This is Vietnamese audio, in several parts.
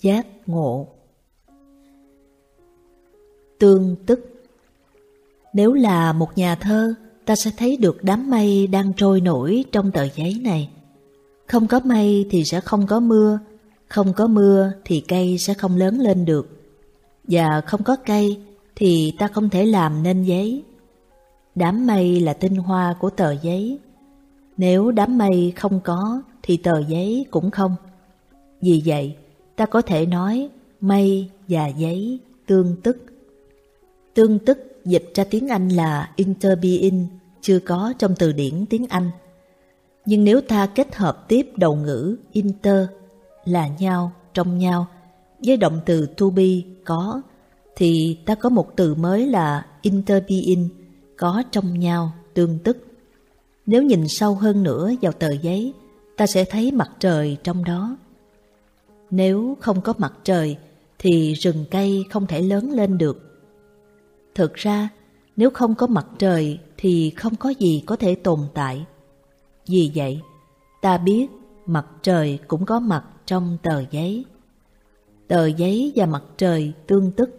giác ngộ Tương tức Nếu là một nhà thơ, ta sẽ thấy được đám mây đang trôi nổi trong tờ giấy này. Không có mây thì sẽ không có mưa, không có mưa thì cây sẽ không lớn lên được. Và không có cây thì ta không thể làm nên giấy. Đám mây là tinh hoa của tờ giấy. Nếu đám mây không có thì tờ giấy cũng không. Vì vậy, ta có thể nói mây và giấy tương tức. Tương tức dịch ra tiếng Anh là interbeing, chưa có trong từ điển tiếng Anh. Nhưng nếu ta kết hợp tiếp đầu ngữ inter là nhau, trong nhau với động từ to be có thì ta có một từ mới là interbeing có trong nhau, tương tức. Nếu nhìn sâu hơn nữa vào tờ giấy, ta sẽ thấy mặt trời trong đó. Nếu không có mặt trời thì rừng cây không thể lớn lên được. Thực ra, nếu không có mặt trời thì không có gì có thể tồn tại. Vì vậy, ta biết mặt trời cũng có mặt trong tờ giấy. Tờ giấy và mặt trời tương tức.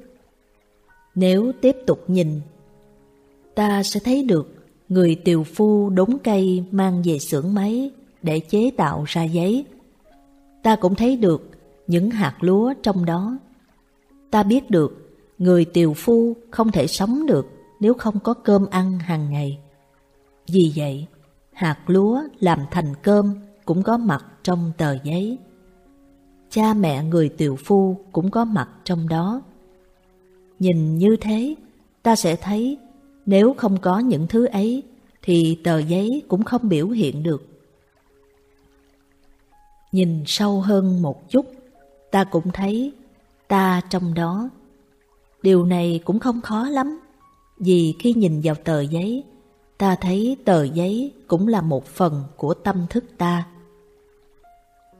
Nếu tiếp tục nhìn, ta sẽ thấy được người tiều phu đốn cây mang về xưởng máy để chế tạo ra giấy. Ta cũng thấy được những hạt lúa trong đó. Ta biết được người tiều phu không thể sống được nếu không có cơm ăn hàng ngày. Vì vậy, hạt lúa làm thành cơm cũng có mặt trong tờ giấy. Cha mẹ người tiều phu cũng có mặt trong đó. Nhìn như thế, ta sẽ thấy nếu không có những thứ ấy thì tờ giấy cũng không biểu hiện được. Nhìn sâu hơn một chút, ta cũng thấy ta trong đó. Điều này cũng không khó lắm, vì khi nhìn vào tờ giấy, ta thấy tờ giấy cũng là một phần của tâm thức ta.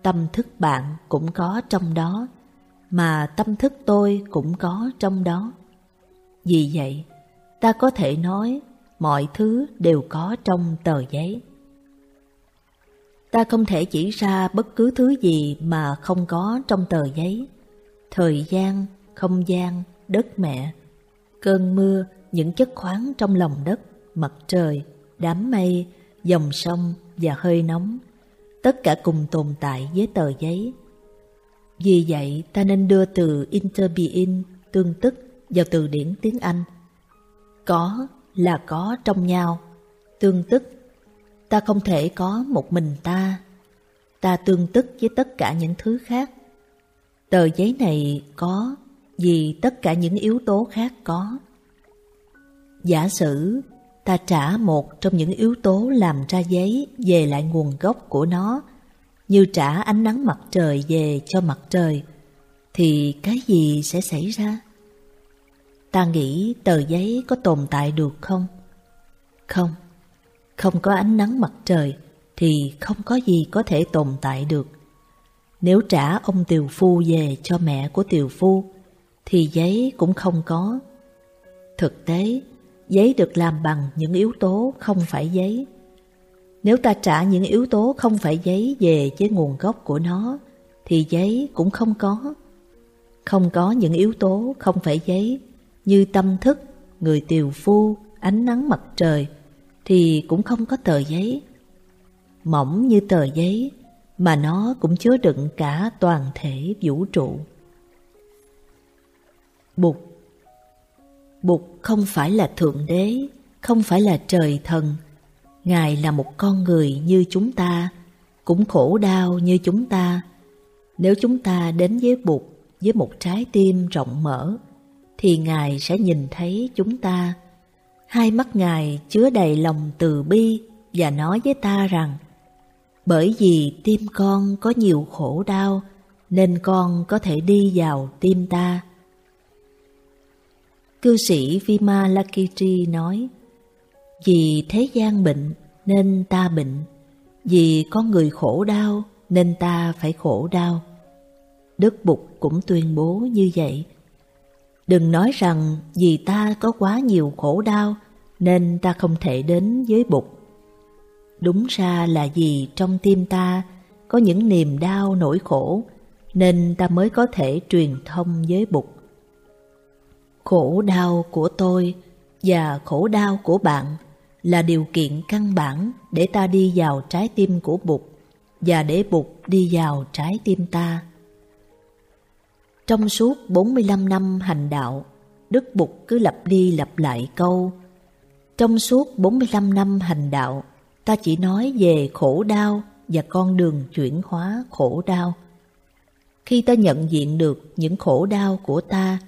Tâm thức bạn cũng có trong đó, mà tâm thức tôi cũng có trong đó. Vì vậy, ta có thể nói mọi thứ đều có trong tờ giấy. Ta không thể chỉ ra bất cứ thứ gì mà không có trong tờ giấy. Thời gian, không gian, đất mẹ, cơn mưa, những chất khoáng trong lòng đất, mặt trời, đám mây, dòng sông và hơi nóng, tất cả cùng tồn tại với tờ giấy. Vì vậy, ta nên đưa từ interbeing, tương tức, vào từ điển tiếng Anh. Có là có trong nhau, tương tức. Ta không thể có một mình ta. Ta tương tức với tất cả những thứ khác. Tờ giấy này có vì tất cả những yếu tố khác có. Giả sử ta trả một trong những yếu tố làm ra giấy về lại nguồn gốc của nó, như trả ánh nắng mặt trời về cho mặt trời, thì cái gì sẽ xảy ra? Ta nghĩ tờ giấy có tồn tại được không? Không, không có ánh nắng mặt trời thì không có gì có thể tồn tại được. Nếu trả ông tiều phu về cho mẹ của tiều phu thì giấy cũng không có. Thực tế, giấy được làm bằng những yếu tố không phải giấy. Nếu ta trả những yếu tố không phải giấy về với nguồn gốc của nó thì giấy cũng không có. Không có những yếu tố không phải giấy như tâm thức, người tiều phu, ánh nắng mặt trời, thì cũng không có tờ giấy. Mỏng như tờ giấy, mà nó cũng chứa đựng cả toàn thể vũ trụ. Bụt Bụt không phải là Thượng Đế, không phải là trời thần. Ngài là một con người như chúng ta, cũng khổ đau như chúng ta. Nếu chúng ta đến với Bụt với một trái tim rộng mở, thì Ngài sẽ nhìn thấy chúng ta. Hai mắt Ngài chứa đầy lòng từ bi và nói với ta rằng, bởi vì tim con có nhiều khổ đau, nên con có thể đi vào tim ta. Cư sĩ Vima Lakitri nói, Vì thế gian bệnh, nên ta bệnh. Vì con người khổ đau, nên ta phải khổ đau. Đức Bụt cũng tuyên bố như vậy. Đừng nói rằng vì ta có quá nhiều khổ đau, nên ta không thể đến với Bụt. Đúng ra là vì trong tim ta có những niềm đau nỗi khổ, nên ta mới có thể truyền thông với Bụt. Khổ đau của tôi và khổ đau của bạn là điều kiện căn bản để ta đi vào trái tim của Bụt và để Bụt đi vào trái tim ta. Trong suốt 45 năm hành đạo, Đức Bụt cứ lặp đi lặp lại câu Trong suốt 45 năm hành đạo, ta chỉ nói về khổ đau và con đường chuyển hóa khổ đau. Khi ta nhận diện được những khổ đau của ta,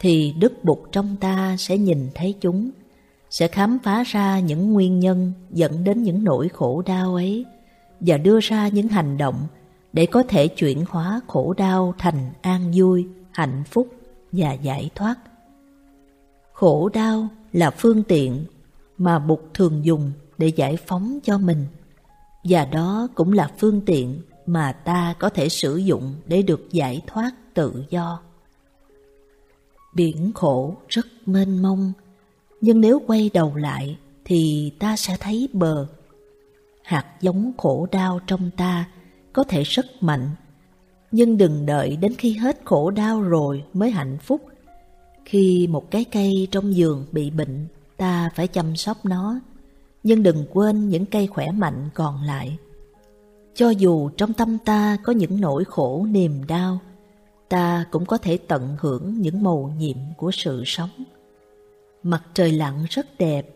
thì Đức Bụt trong ta sẽ nhìn thấy chúng, sẽ khám phá ra những nguyên nhân dẫn đến những nỗi khổ đau ấy và đưa ra những hành động để có thể chuyển hóa khổ đau thành an vui, hạnh phúc và giải thoát. Khổ đau là phương tiện mà Bụt thường dùng để giải phóng cho mình và đó cũng là phương tiện mà ta có thể sử dụng để được giải thoát tự do. Biển khổ rất mênh mông, nhưng nếu quay đầu lại thì ta sẽ thấy bờ. Hạt giống khổ đau trong ta có thể rất mạnh, nhưng đừng đợi đến khi hết khổ đau rồi mới hạnh phúc. Khi một cái cây trong vườn bị bệnh, ta phải chăm sóc nó, nhưng đừng quên những cây khỏe mạnh còn lại. Cho dù trong tâm ta có những nỗi khổ niềm đau, ta cũng có thể tận hưởng những màu nhiệm của sự sống. Mặt trời lặn rất đẹp,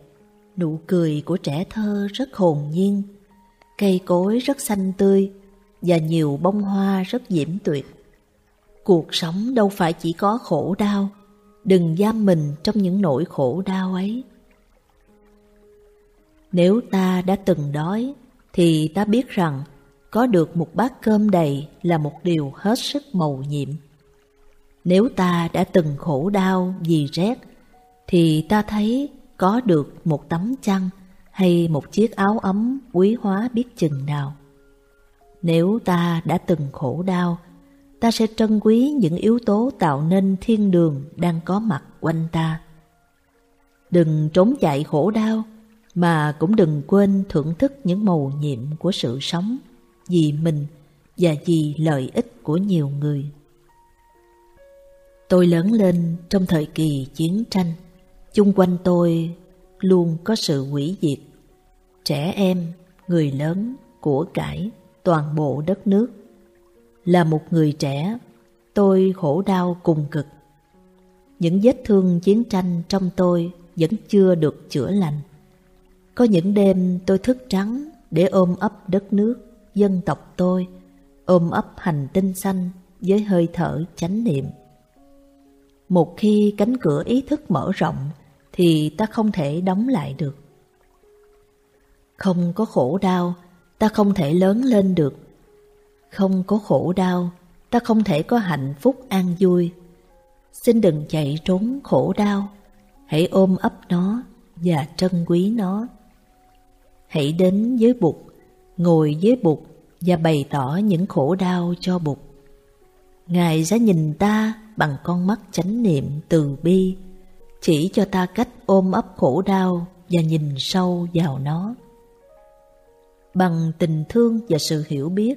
nụ cười của trẻ thơ rất hồn nhiên, cây cối rất xanh tươi và nhiều bông hoa rất diễm tuyệt. Cuộc sống đâu phải chỉ có khổ đau, đừng giam mình trong những nỗi khổ đau ấy. Nếu ta đã từng đói, thì ta biết rằng có được một bát cơm đầy là một điều hết sức mầu nhiệm. Nếu ta đã từng khổ đau vì rét, thì ta thấy có được một tấm chăn hay một chiếc áo ấm quý hóa biết chừng nào. Nếu ta đã từng khổ đau, ta sẽ trân quý những yếu tố tạo nên thiên đường đang có mặt quanh ta. Đừng trốn chạy khổ đau, mà cũng đừng quên thưởng thức những màu nhiệm của sự sống vì mình và vì lợi ích của nhiều người. Tôi lớn lên trong thời kỳ chiến tranh, chung quanh tôi luôn có sự hủy diệt. Trẻ em, người lớn, của cải, toàn bộ đất nước. Là một người trẻ, tôi khổ đau cùng cực. Những vết thương chiến tranh trong tôi vẫn chưa được chữa lành. Có những đêm tôi thức trắng để ôm ấp đất nước, dân tộc tôi, ôm ấp hành tinh xanh với hơi thở chánh niệm. Một khi cánh cửa ý thức mở rộng thì ta không thể đóng lại được. Không có khổ đau, ta không thể lớn lên được. Không có khổ đau, ta không thể có hạnh phúc an vui. Xin đừng chạy trốn khổ đau, hãy ôm ấp nó và trân quý nó. Hãy đến với Bụt, ngồi với Bụt và bày tỏ những khổ đau cho Bụt. Ngài sẽ nhìn ta bằng con mắt chánh niệm từ bi, chỉ cho ta cách ôm ấp khổ đau và nhìn sâu vào nó. Bằng tình thương và sự hiểu biết,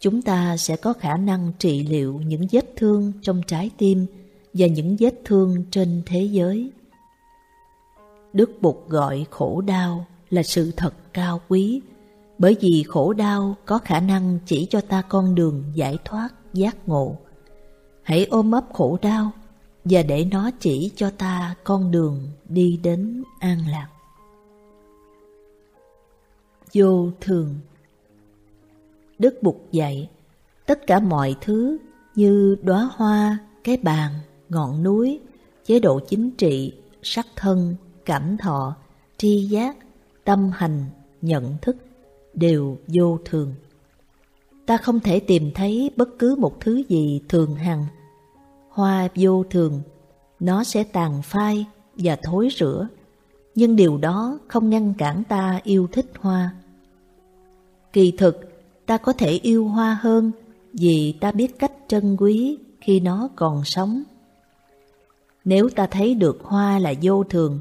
chúng ta sẽ có khả năng trị liệu những vết thương trong trái tim và những vết thương trên thế giới. Đức Bụt gọi khổ đau là sự thật cao quý, bởi vì khổ đau có khả năng chỉ cho ta con đường giải thoát giác ngộ. Hãy ôm ấp khổ đau và để nó chỉ cho ta con đường đi đến an lạc. Vô thường Đức Bụt dạy, tất cả mọi thứ như đóa hoa, cái bàn, ngọn núi, chế độ chính trị, sắc thân, cảm thọ, tri giác, tâm hành, nhận thức đều vô thường. Ta không thể tìm thấy bất cứ một thứ gì thường hằng. Hoa vô thường, nó sẽ tàn phai và thối rữa, nhưng điều đó không ngăn cản ta yêu thích hoa. Kỳ thực, ta có thể yêu hoa hơn vì ta biết cách trân quý khi nó còn sống. Nếu ta thấy được hoa là vô thường,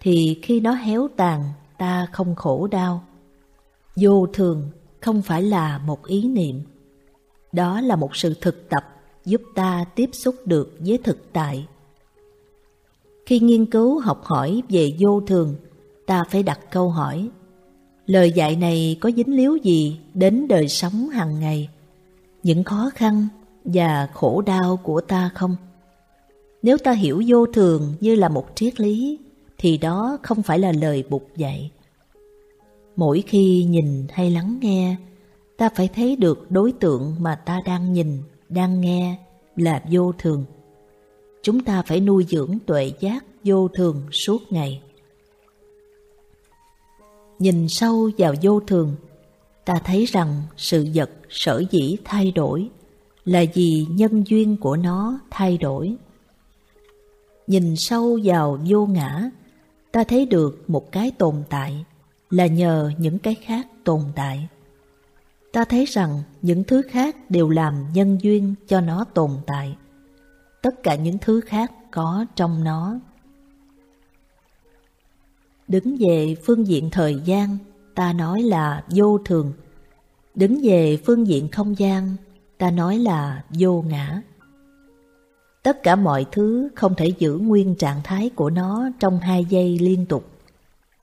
thì khi nó héo tàn ta không khổ đau. Vô thường không phải là một ý niệm. Đó là một sự thực tập giúp ta tiếp xúc được với thực tại. Khi nghiên cứu học hỏi về vô thường, ta phải đặt câu hỏi lời dạy này có dính líu gì đến đời sống hàng ngày, những khó khăn và khổ đau của ta không? Nếu ta hiểu vô thường như là một triết lý, thì đó không phải là lời bục dạy. Mỗi khi nhìn hay lắng nghe, ta phải thấy được đối tượng mà ta đang nhìn, đang nghe là vô thường. Chúng ta phải nuôi dưỡng tuệ giác vô thường suốt ngày. Nhìn sâu vào vô thường, ta thấy rằng sự vật sở dĩ thay đổi là vì nhân duyên của nó thay đổi. Nhìn sâu vào vô ngã, ta thấy được một cái tồn tại là nhờ những cái khác tồn tại. Ta thấy rằng những thứ khác đều làm nhân duyên cho nó tồn tại. Tất cả những thứ khác có trong nó. Đứng về phương diện thời gian, ta nói là vô thường. Đứng về phương diện không gian, ta nói là vô ngã. Tất cả mọi thứ không thể giữ nguyên trạng thái của nó trong hai giây liên tục.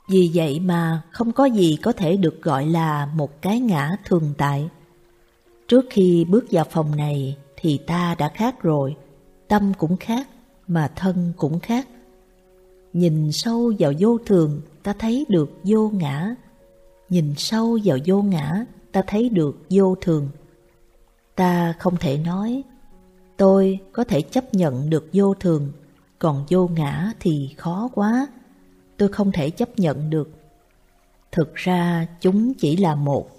Vì vậy mà không có gì có thể được gọi là một cái ngã thường tại. Trước khi bước vào phòng này thì ta đã khác rồi, tâm cũng khác, mà thân cũng khác. Nhìn sâu vào vô thường, ta thấy được vô ngã. Nhìn sâu vào vô ngã, ta thấy được vô thường. Ta không thể nói, tôi có thể chấp nhận được vô thường, còn vô ngã thì khó quá. Tôi không thể chấp nhận được. Thực ra chúng chỉ là một.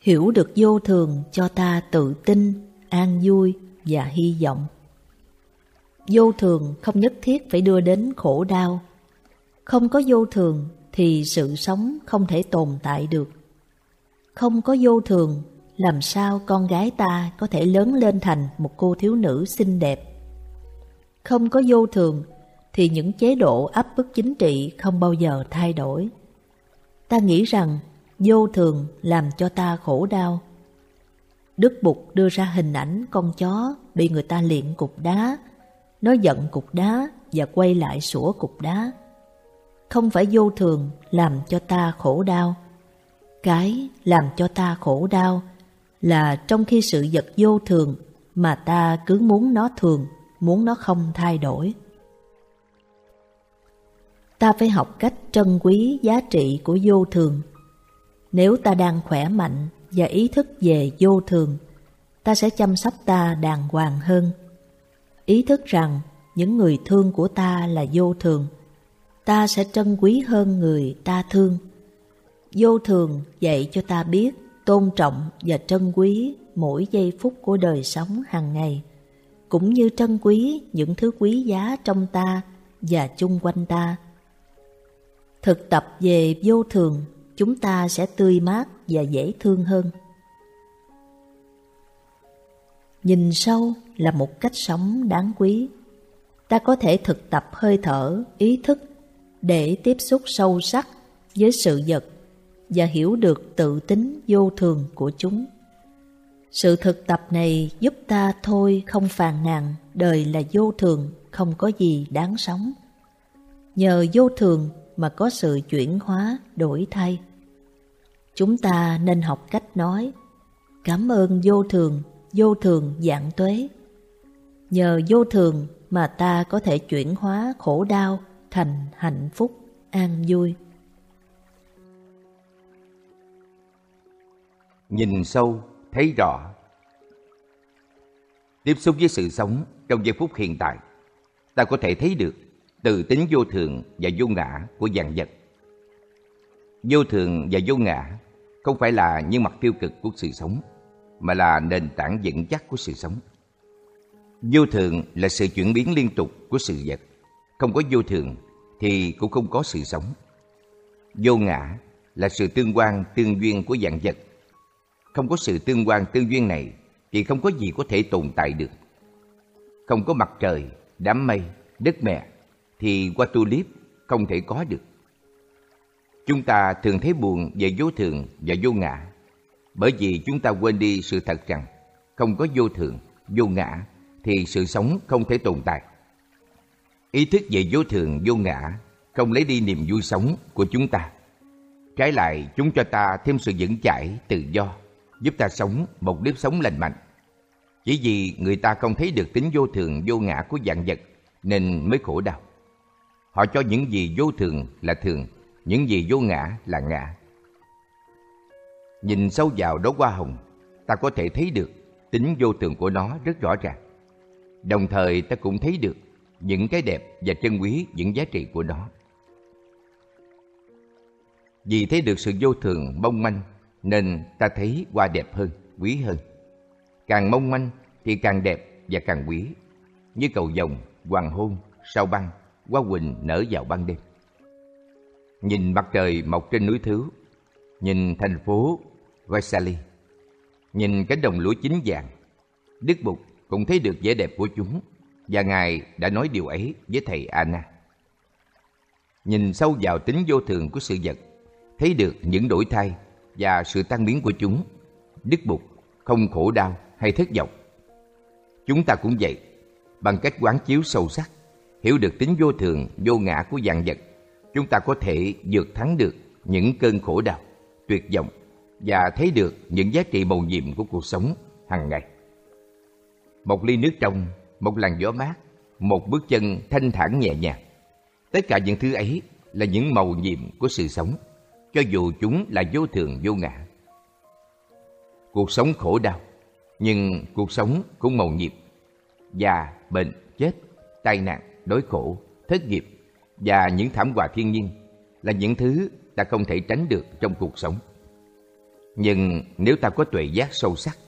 Hiểu được vô thường cho ta tự tin, an vui và hy vọng. Vô thường không nhất thiết phải đưa đến khổ đau. Không có vô thường thì sự sống không thể tồn tại được. Không có vô thường, làm sao con gái ta có thể lớn lên thành một cô thiếu nữ xinh đẹp? Không có vô thường thì những chế độ áp bức chính trị không bao giờ thay đổi. Ta nghĩ rằng vô thường làm cho ta khổ đau. Đức Bụt đưa ra hình ảnh con chó bị người ta liệm cục đá nó giận cục đá và quay lại sủa cục đá. Không phải vô thường làm cho ta khổ đau. Cái làm cho ta khổ đau là trong khi sự vật vô thường mà ta cứ muốn nó thường, muốn nó không thay đổi. Ta phải học cách trân quý giá trị của vô thường. Nếu ta đang khỏe mạnh và ý thức về vô thường, ta sẽ chăm sóc ta đàng hoàng hơn ý thức rằng những người thương của ta là vô thường, ta sẽ trân quý hơn người ta thương. Vô thường dạy cho ta biết tôn trọng và trân quý mỗi giây phút của đời sống hàng ngày, cũng như trân quý những thứ quý giá trong ta và chung quanh ta. Thực tập về vô thường, chúng ta sẽ tươi mát và dễ thương hơn. Nhìn sâu là một cách sống đáng quý. Ta có thể thực tập hơi thở, ý thức để tiếp xúc sâu sắc với sự vật và hiểu được tự tính vô thường của chúng. Sự thực tập này giúp ta thôi không phàn nàn đời là vô thường, không có gì đáng sống. Nhờ vô thường mà có sự chuyển hóa, đổi thay. Chúng ta nên học cách nói Cảm ơn vô thường vô thường dạng tuế. Nhờ vô thường mà ta có thể chuyển hóa khổ đau thành hạnh phúc, an vui. Nhìn sâu, thấy rõ. Tiếp xúc với sự sống trong giây phút hiện tại, ta có thể thấy được từ tính vô thường và vô ngã của dạng vật. Vô thường và vô ngã không phải là những mặt tiêu cực của sự sống, mà là nền tảng vững chắc của sự sống. Vô thường là sự chuyển biến liên tục của sự vật. Không có vô thường thì cũng không có sự sống. Vô ngã là sự tương quan tương duyên của dạng vật. Không có sự tương quan tương duyên này thì không có gì có thể tồn tại được. Không có mặt trời, đám mây, đất mẹ thì qua tulip không thể có được. Chúng ta thường thấy buồn về vô thường và vô ngã Bởi vì chúng ta quên đi sự thật rằng không có vô thường, vô ngã thì sự sống không thể tồn tại. Ý thức về vô thường, vô ngã không lấy đi niềm vui sống của chúng ta. Trái lại, chúng cho ta thêm sự vững chãi, tự do, giúp ta sống một nếp sống lành mạnh. Chỉ vì người ta không thấy được tính vô thường, vô ngã của dạng vật nên mới khổ đau. Họ cho những gì vô thường là thường, những gì vô ngã là ngã. Nhìn sâu vào đóa hoa hồng, ta có thể thấy được tính vô thường của nó rất rõ ràng. Đồng thời ta cũng thấy được những cái đẹp và trân quý những giá trị của nó. Vì thấy được sự vô thường mong manh nên ta thấy hoa đẹp hơn, quý hơn. Càng mong manh thì càng đẹp và càng quý, như cầu vồng, hoàng hôn, sao băng, hoa quỳnh nở vào ban đêm. Nhìn mặt trời mọc trên núi Thứ, nhìn thành phố Vaisali, nhìn cánh đồng lúa chín vàng, Đức Bụt cũng thấy được vẻ đẹp của chúng và Ngài đã nói điều ấy với thầy Anna. Nhìn sâu vào tính vô thường của sự vật, thấy được những đổi thay và sự tan biến của chúng, Đức Bụt không khổ đau hay thất vọng. Chúng ta cũng vậy, bằng cách quán chiếu sâu sắc, hiểu được tính vô thường, vô ngã của dạng vật, chúng ta có thể vượt thắng được những cơn khổ đau, tuyệt vọng và thấy được những giá trị màu nhiệm của cuộc sống hàng ngày. Một ly nước trong, một làn gió mát, một bước chân thanh thản nhẹ nhàng. Tất cả những thứ ấy là những màu nhiệm của sự sống, cho dù chúng là vô thường vô ngã. Cuộc sống khổ đau, nhưng cuộc sống cũng màu nhiệm. Già, bệnh, chết, tai nạn, đói khổ, thất nghiệp và những thảm họa thiên nhiên là những thứ ta không thể tránh được trong cuộc sống. Nhưng nếu ta có tuệ giác sâu sắc,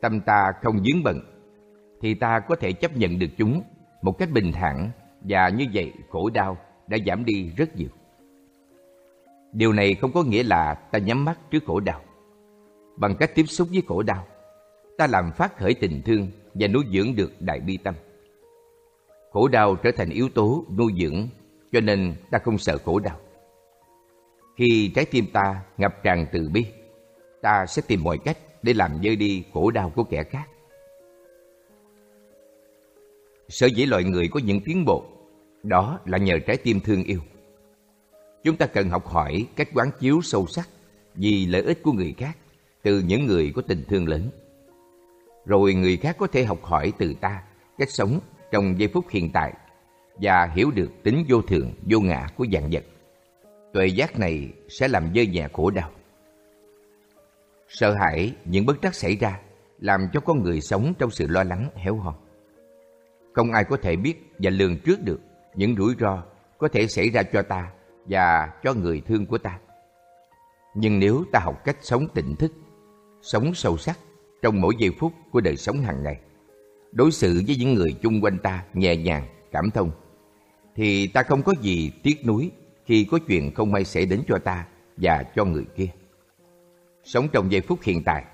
tâm ta không dướng bận, thì ta có thể chấp nhận được chúng một cách bình thản và như vậy khổ đau đã giảm đi rất nhiều. Điều này không có nghĩa là ta nhắm mắt trước khổ đau. Bằng cách tiếp xúc với khổ đau, ta làm phát khởi tình thương và nuôi dưỡng được đại bi tâm. Khổ đau trở thành yếu tố nuôi dưỡng, cho nên ta không sợ khổ đau. Khi trái tim ta ngập tràn từ bi, ta sẽ tìm mọi cách để làm dơi đi khổ đau của kẻ khác. Sở dĩ loài người có những tiến bộ, đó là nhờ trái tim thương yêu. Chúng ta cần học hỏi cách quán chiếu sâu sắc vì lợi ích của người khác từ những người có tình thương lớn. Rồi người khác có thể học hỏi từ ta cách sống trong giây phút hiện tại và hiểu được tính vô thường, vô ngã của dạng vật. Tuệ giác này sẽ làm dơi nhà khổ đau. Sợ hãi những bất trắc xảy ra làm cho con người sống trong sự lo lắng héo hon. Không ai có thể biết và lường trước được những rủi ro có thể xảy ra cho ta và cho người thương của ta. Nhưng nếu ta học cách sống tỉnh thức, sống sâu sắc trong mỗi giây phút của đời sống hàng ngày, đối xử với những người chung quanh ta nhẹ nhàng, cảm thông, thì ta không có gì tiếc nuối khi có chuyện không may xảy đến cho ta và cho người kia. Sống trong giây phút hiện tại,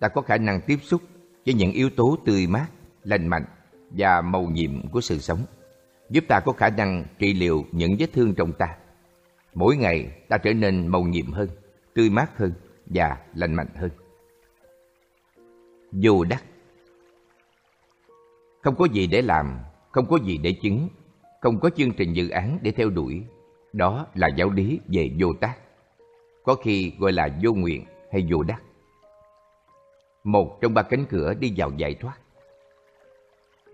ta có khả năng tiếp xúc với những yếu tố tươi mát, lành mạnh và màu nhiệm của sự sống, giúp ta có khả năng trị liệu những vết thương trong ta. Mỗi ngày ta trở nên màu nhiệm hơn, tươi mát hơn và lành mạnh hơn. Dù đắc Không có gì để làm, không có gì để chứng, không có chương trình dự án để theo đuổi. Đó là giáo lý về vô tác. Có khi gọi là vô nguyện hay vô đắc. Một trong ba cánh cửa đi vào giải thoát.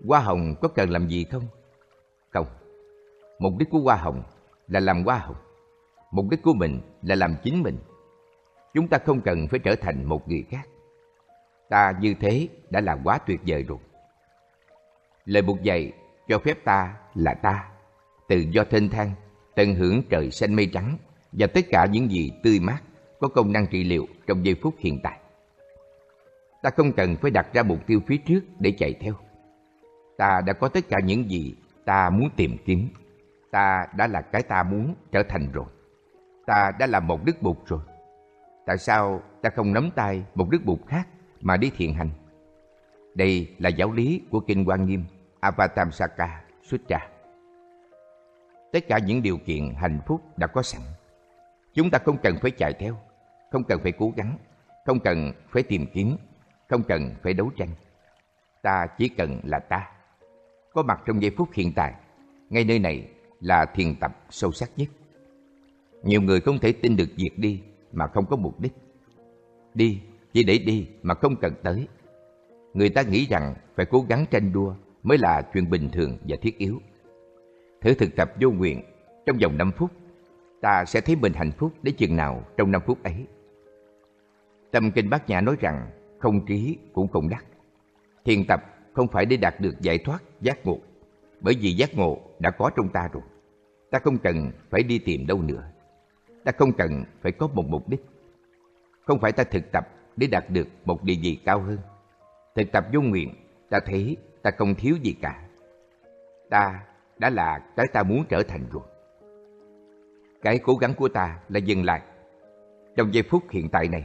Hoa hồng có cần làm gì không? Không. Mục đích của hoa hồng là làm hoa hồng. Mục đích của mình là làm chính mình. Chúng ta không cần phải trở thành một người khác. Ta như thế đã là quá tuyệt vời rồi. Lời buộc dạy cho phép ta là ta, tự do thênh thang, tận hưởng trời xanh mây trắng và tất cả những gì tươi mát có công năng trị liệu trong giây phút hiện tại. Ta không cần phải đặt ra mục tiêu phía trước để chạy theo. Ta đã có tất cả những gì ta muốn tìm kiếm. Ta đã là cái ta muốn trở thành rồi. Ta đã là một đức bụt rồi. Tại sao ta không nắm tay một đức bụt khác mà đi thiền hành? Đây là giáo lý của Kinh Quan Nghiêm Avatamsaka Sutra. Tất cả những điều kiện hạnh phúc đã có sẵn. Chúng ta không cần phải chạy theo, không cần phải cố gắng, không cần phải tìm kiếm, không cần phải đấu tranh. Ta chỉ cần là ta. Có mặt trong giây phút hiện tại, ngay nơi này là thiền tập sâu sắc nhất. Nhiều người không thể tin được việc đi mà không có mục đích. Đi chỉ để đi mà không cần tới. Người ta nghĩ rằng phải cố gắng tranh đua mới là chuyện bình thường và thiết yếu. Thử thực tập vô nguyện trong vòng 5 phút, ta sẽ thấy mình hạnh phúc đến chừng nào trong 5 phút ấy. Tâm Kinh Bát Nhã nói rằng không trí cũng không đắc. Thiền tập không phải để đạt được giải thoát, giác ngộ, bởi vì giác ngộ đã có trong ta rồi. Ta không cần phải đi tìm đâu nữa. Ta không cần phải có một mục đích. Không phải ta thực tập để đạt được một địa vị cao hơn. Thực tập vô nguyện, ta thấy ta không thiếu gì cả. Ta đã là cái ta muốn trở thành rồi. Cái cố gắng của ta là dừng lại. Trong giây phút hiện tại này,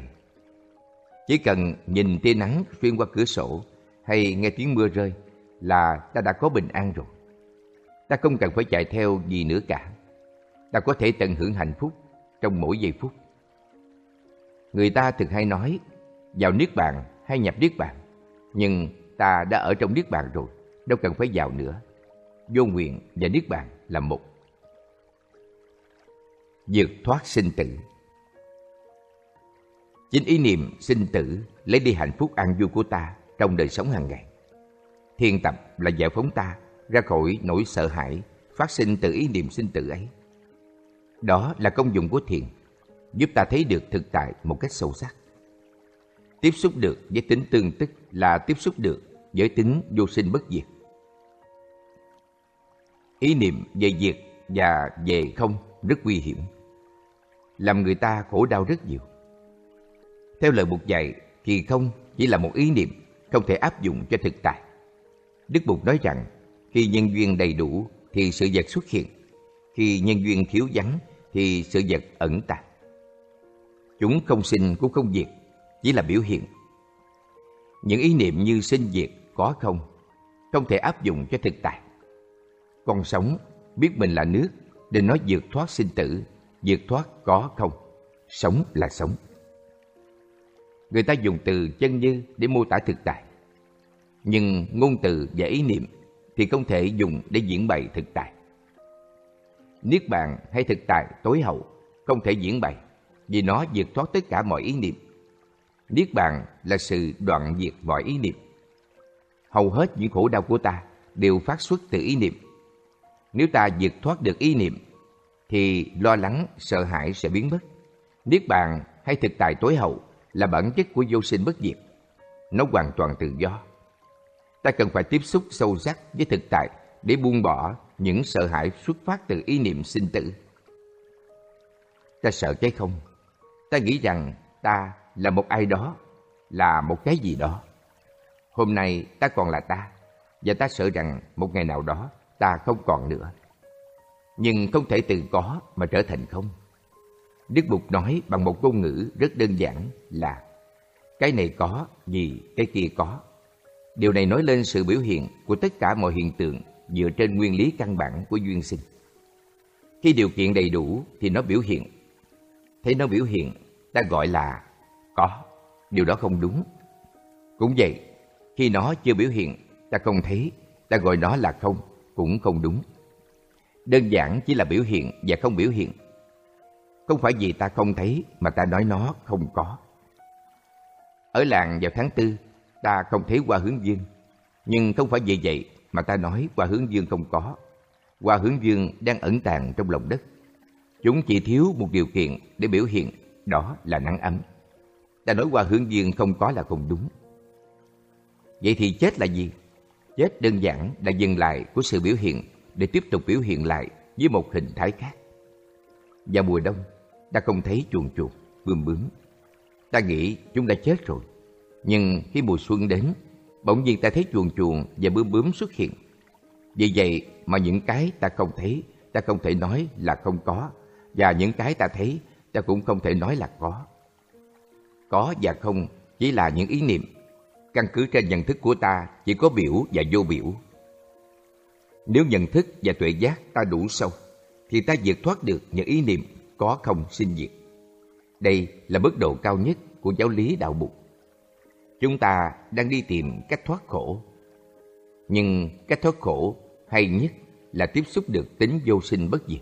chỉ cần nhìn tia nắng xuyên qua cửa sổ hay nghe tiếng mưa rơi là ta đã có bình an rồi. Ta không cần phải chạy theo gì nữa cả. Ta có thể tận hưởng hạnh phúc trong mỗi giây phút. Người ta thường hay nói vào Niết Bàn hay nhập Niết Bàn. Nhưng ta đã ở trong Niết Bàn rồi, đâu cần phải vào nữa. Vô nguyện và Niết Bàn là một. Vượt thoát sinh tử Chính ý niệm sinh tử lấy đi hạnh phúc an vui của ta trong đời sống hàng ngày. Thiền tập là giải phóng ta ra khỏi nỗi sợ hãi phát sinh từ ý niệm sinh tử ấy. Đó là công dụng của thiền, giúp ta thấy được thực tại một cách sâu sắc. Tiếp xúc được với tính tương tức là tiếp xúc được giới tính vô sinh bất diệt. Ý niệm về diệt và về không rất nguy hiểm, làm người ta khổ đau rất nhiều. Theo lời Bụt dạy thì không chỉ là một ý niệm không thể áp dụng cho thực tại. Đức Bụt nói rằng khi nhân duyên đầy đủ thì sự vật xuất hiện, khi nhân duyên thiếu vắng thì sự vật ẩn tàng. Chúng không sinh cũng không diệt, chỉ là biểu hiện. Những ý niệm như sinh diệt, có không, không thể áp dụng cho thực tại. Con sống, biết mình là nước, nên nói vượt thoát sinh tử, vượt thoát có không, sống là sống. Người ta dùng từ chân như để mô tả thực tại. Nhưng ngôn từ và ý niệm thì không thể dùng để diễn bày thực tại. Niết bàn hay thực tại tối hậu không thể diễn bày vì nó vượt thoát tất cả mọi ý niệm Niết bàn là sự đoạn diệt mọi ý niệm. Hầu hết những khổ đau của ta đều phát xuất từ ý niệm. Nếu ta vượt thoát được ý niệm, thì lo lắng, sợ hãi sẽ biến mất. Niết bàn hay thực tại tối hậu là bản chất của vô sinh bất diệt. Nó hoàn toàn tự do. Ta cần phải tiếp xúc sâu sắc với thực tại để buông bỏ những sợ hãi xuất phát từ ý niệm sinh tử. Ta sợ cái không. Ta nghĩ rằng ta là một ai đó, là một cái gì đó. Hôm nay ta còn là ta, và ta sợ rằng một ngày nào đó ta không còn nữa. Nhưng không thể từ có mà trở thành không. Đức Bụt nói bằng một ngôn ngữ rất đơn giản là cái này có vì cái kia có. Điều này nói lên sự biểu hiện của tất cả mọi hiện tượng dựa trên nguyên lý căn bản của duyên sinh. Khi điều kiện đầy đủ thì nó biểu hiện. Thấy nó biểu hiện, ta gọi là có, điều đó không đúng. Cũng vậy, khi nó chưa biểu hiện, ta không thấy, ta gọi nó là không, cũng không đúng. Đơn giản chỉ là biểu hiện và không biểu hiện. Không phải vì ta không thấy mà ta nói nó không có. Ở làng vào tháng tư, ta không thấy hoa hướng dương. Nhưng không phải vì vậy mà ta nói hoa hướng dương không có. Hoa hướng dương đang ẩn tàng trong lòng đất. Chúng chỉ thiếu một điều kiện để biểu hiện, đó là nắng ấm ta nói qua hướng dương không có là không đúng. Vậy thì chết là gì? Chết đơn giản là dừng lại của sự biểu hiện để tiếp tục biểu hiện lại với một hình thái khác. Vào mùa đông, ta không thấy chuồn chuột, bướm bướm. Ta nghĩ chúng đã chết rồi. Nhưng khi mùa xuân đến, bỗng nhiên ta thấy chuồn chuồn và bướm bướm xuất hiện. Vì vậy mà những cái ta không thấy, ta không thể nói là không có. Và những cái ta thấy, ta cũng không thể nói là có. Có và không chỉ là những ý niệm. Căn cứ trên nhận thức của ta chỉ có biểu và vô biểu. Nếu nhận thức và tuệ giác ta đủ sâu, thì ta vượt thoát được những ý niệm có không sinh diệt. Đây là mức độ cao nhất của giáo lý đạo Bụt. Chúng ta đang đi tìm cách thoát khổ. Nhưng cách thoát khổ hay nhất là tiếp xúc được tính vô sinh bất diệt.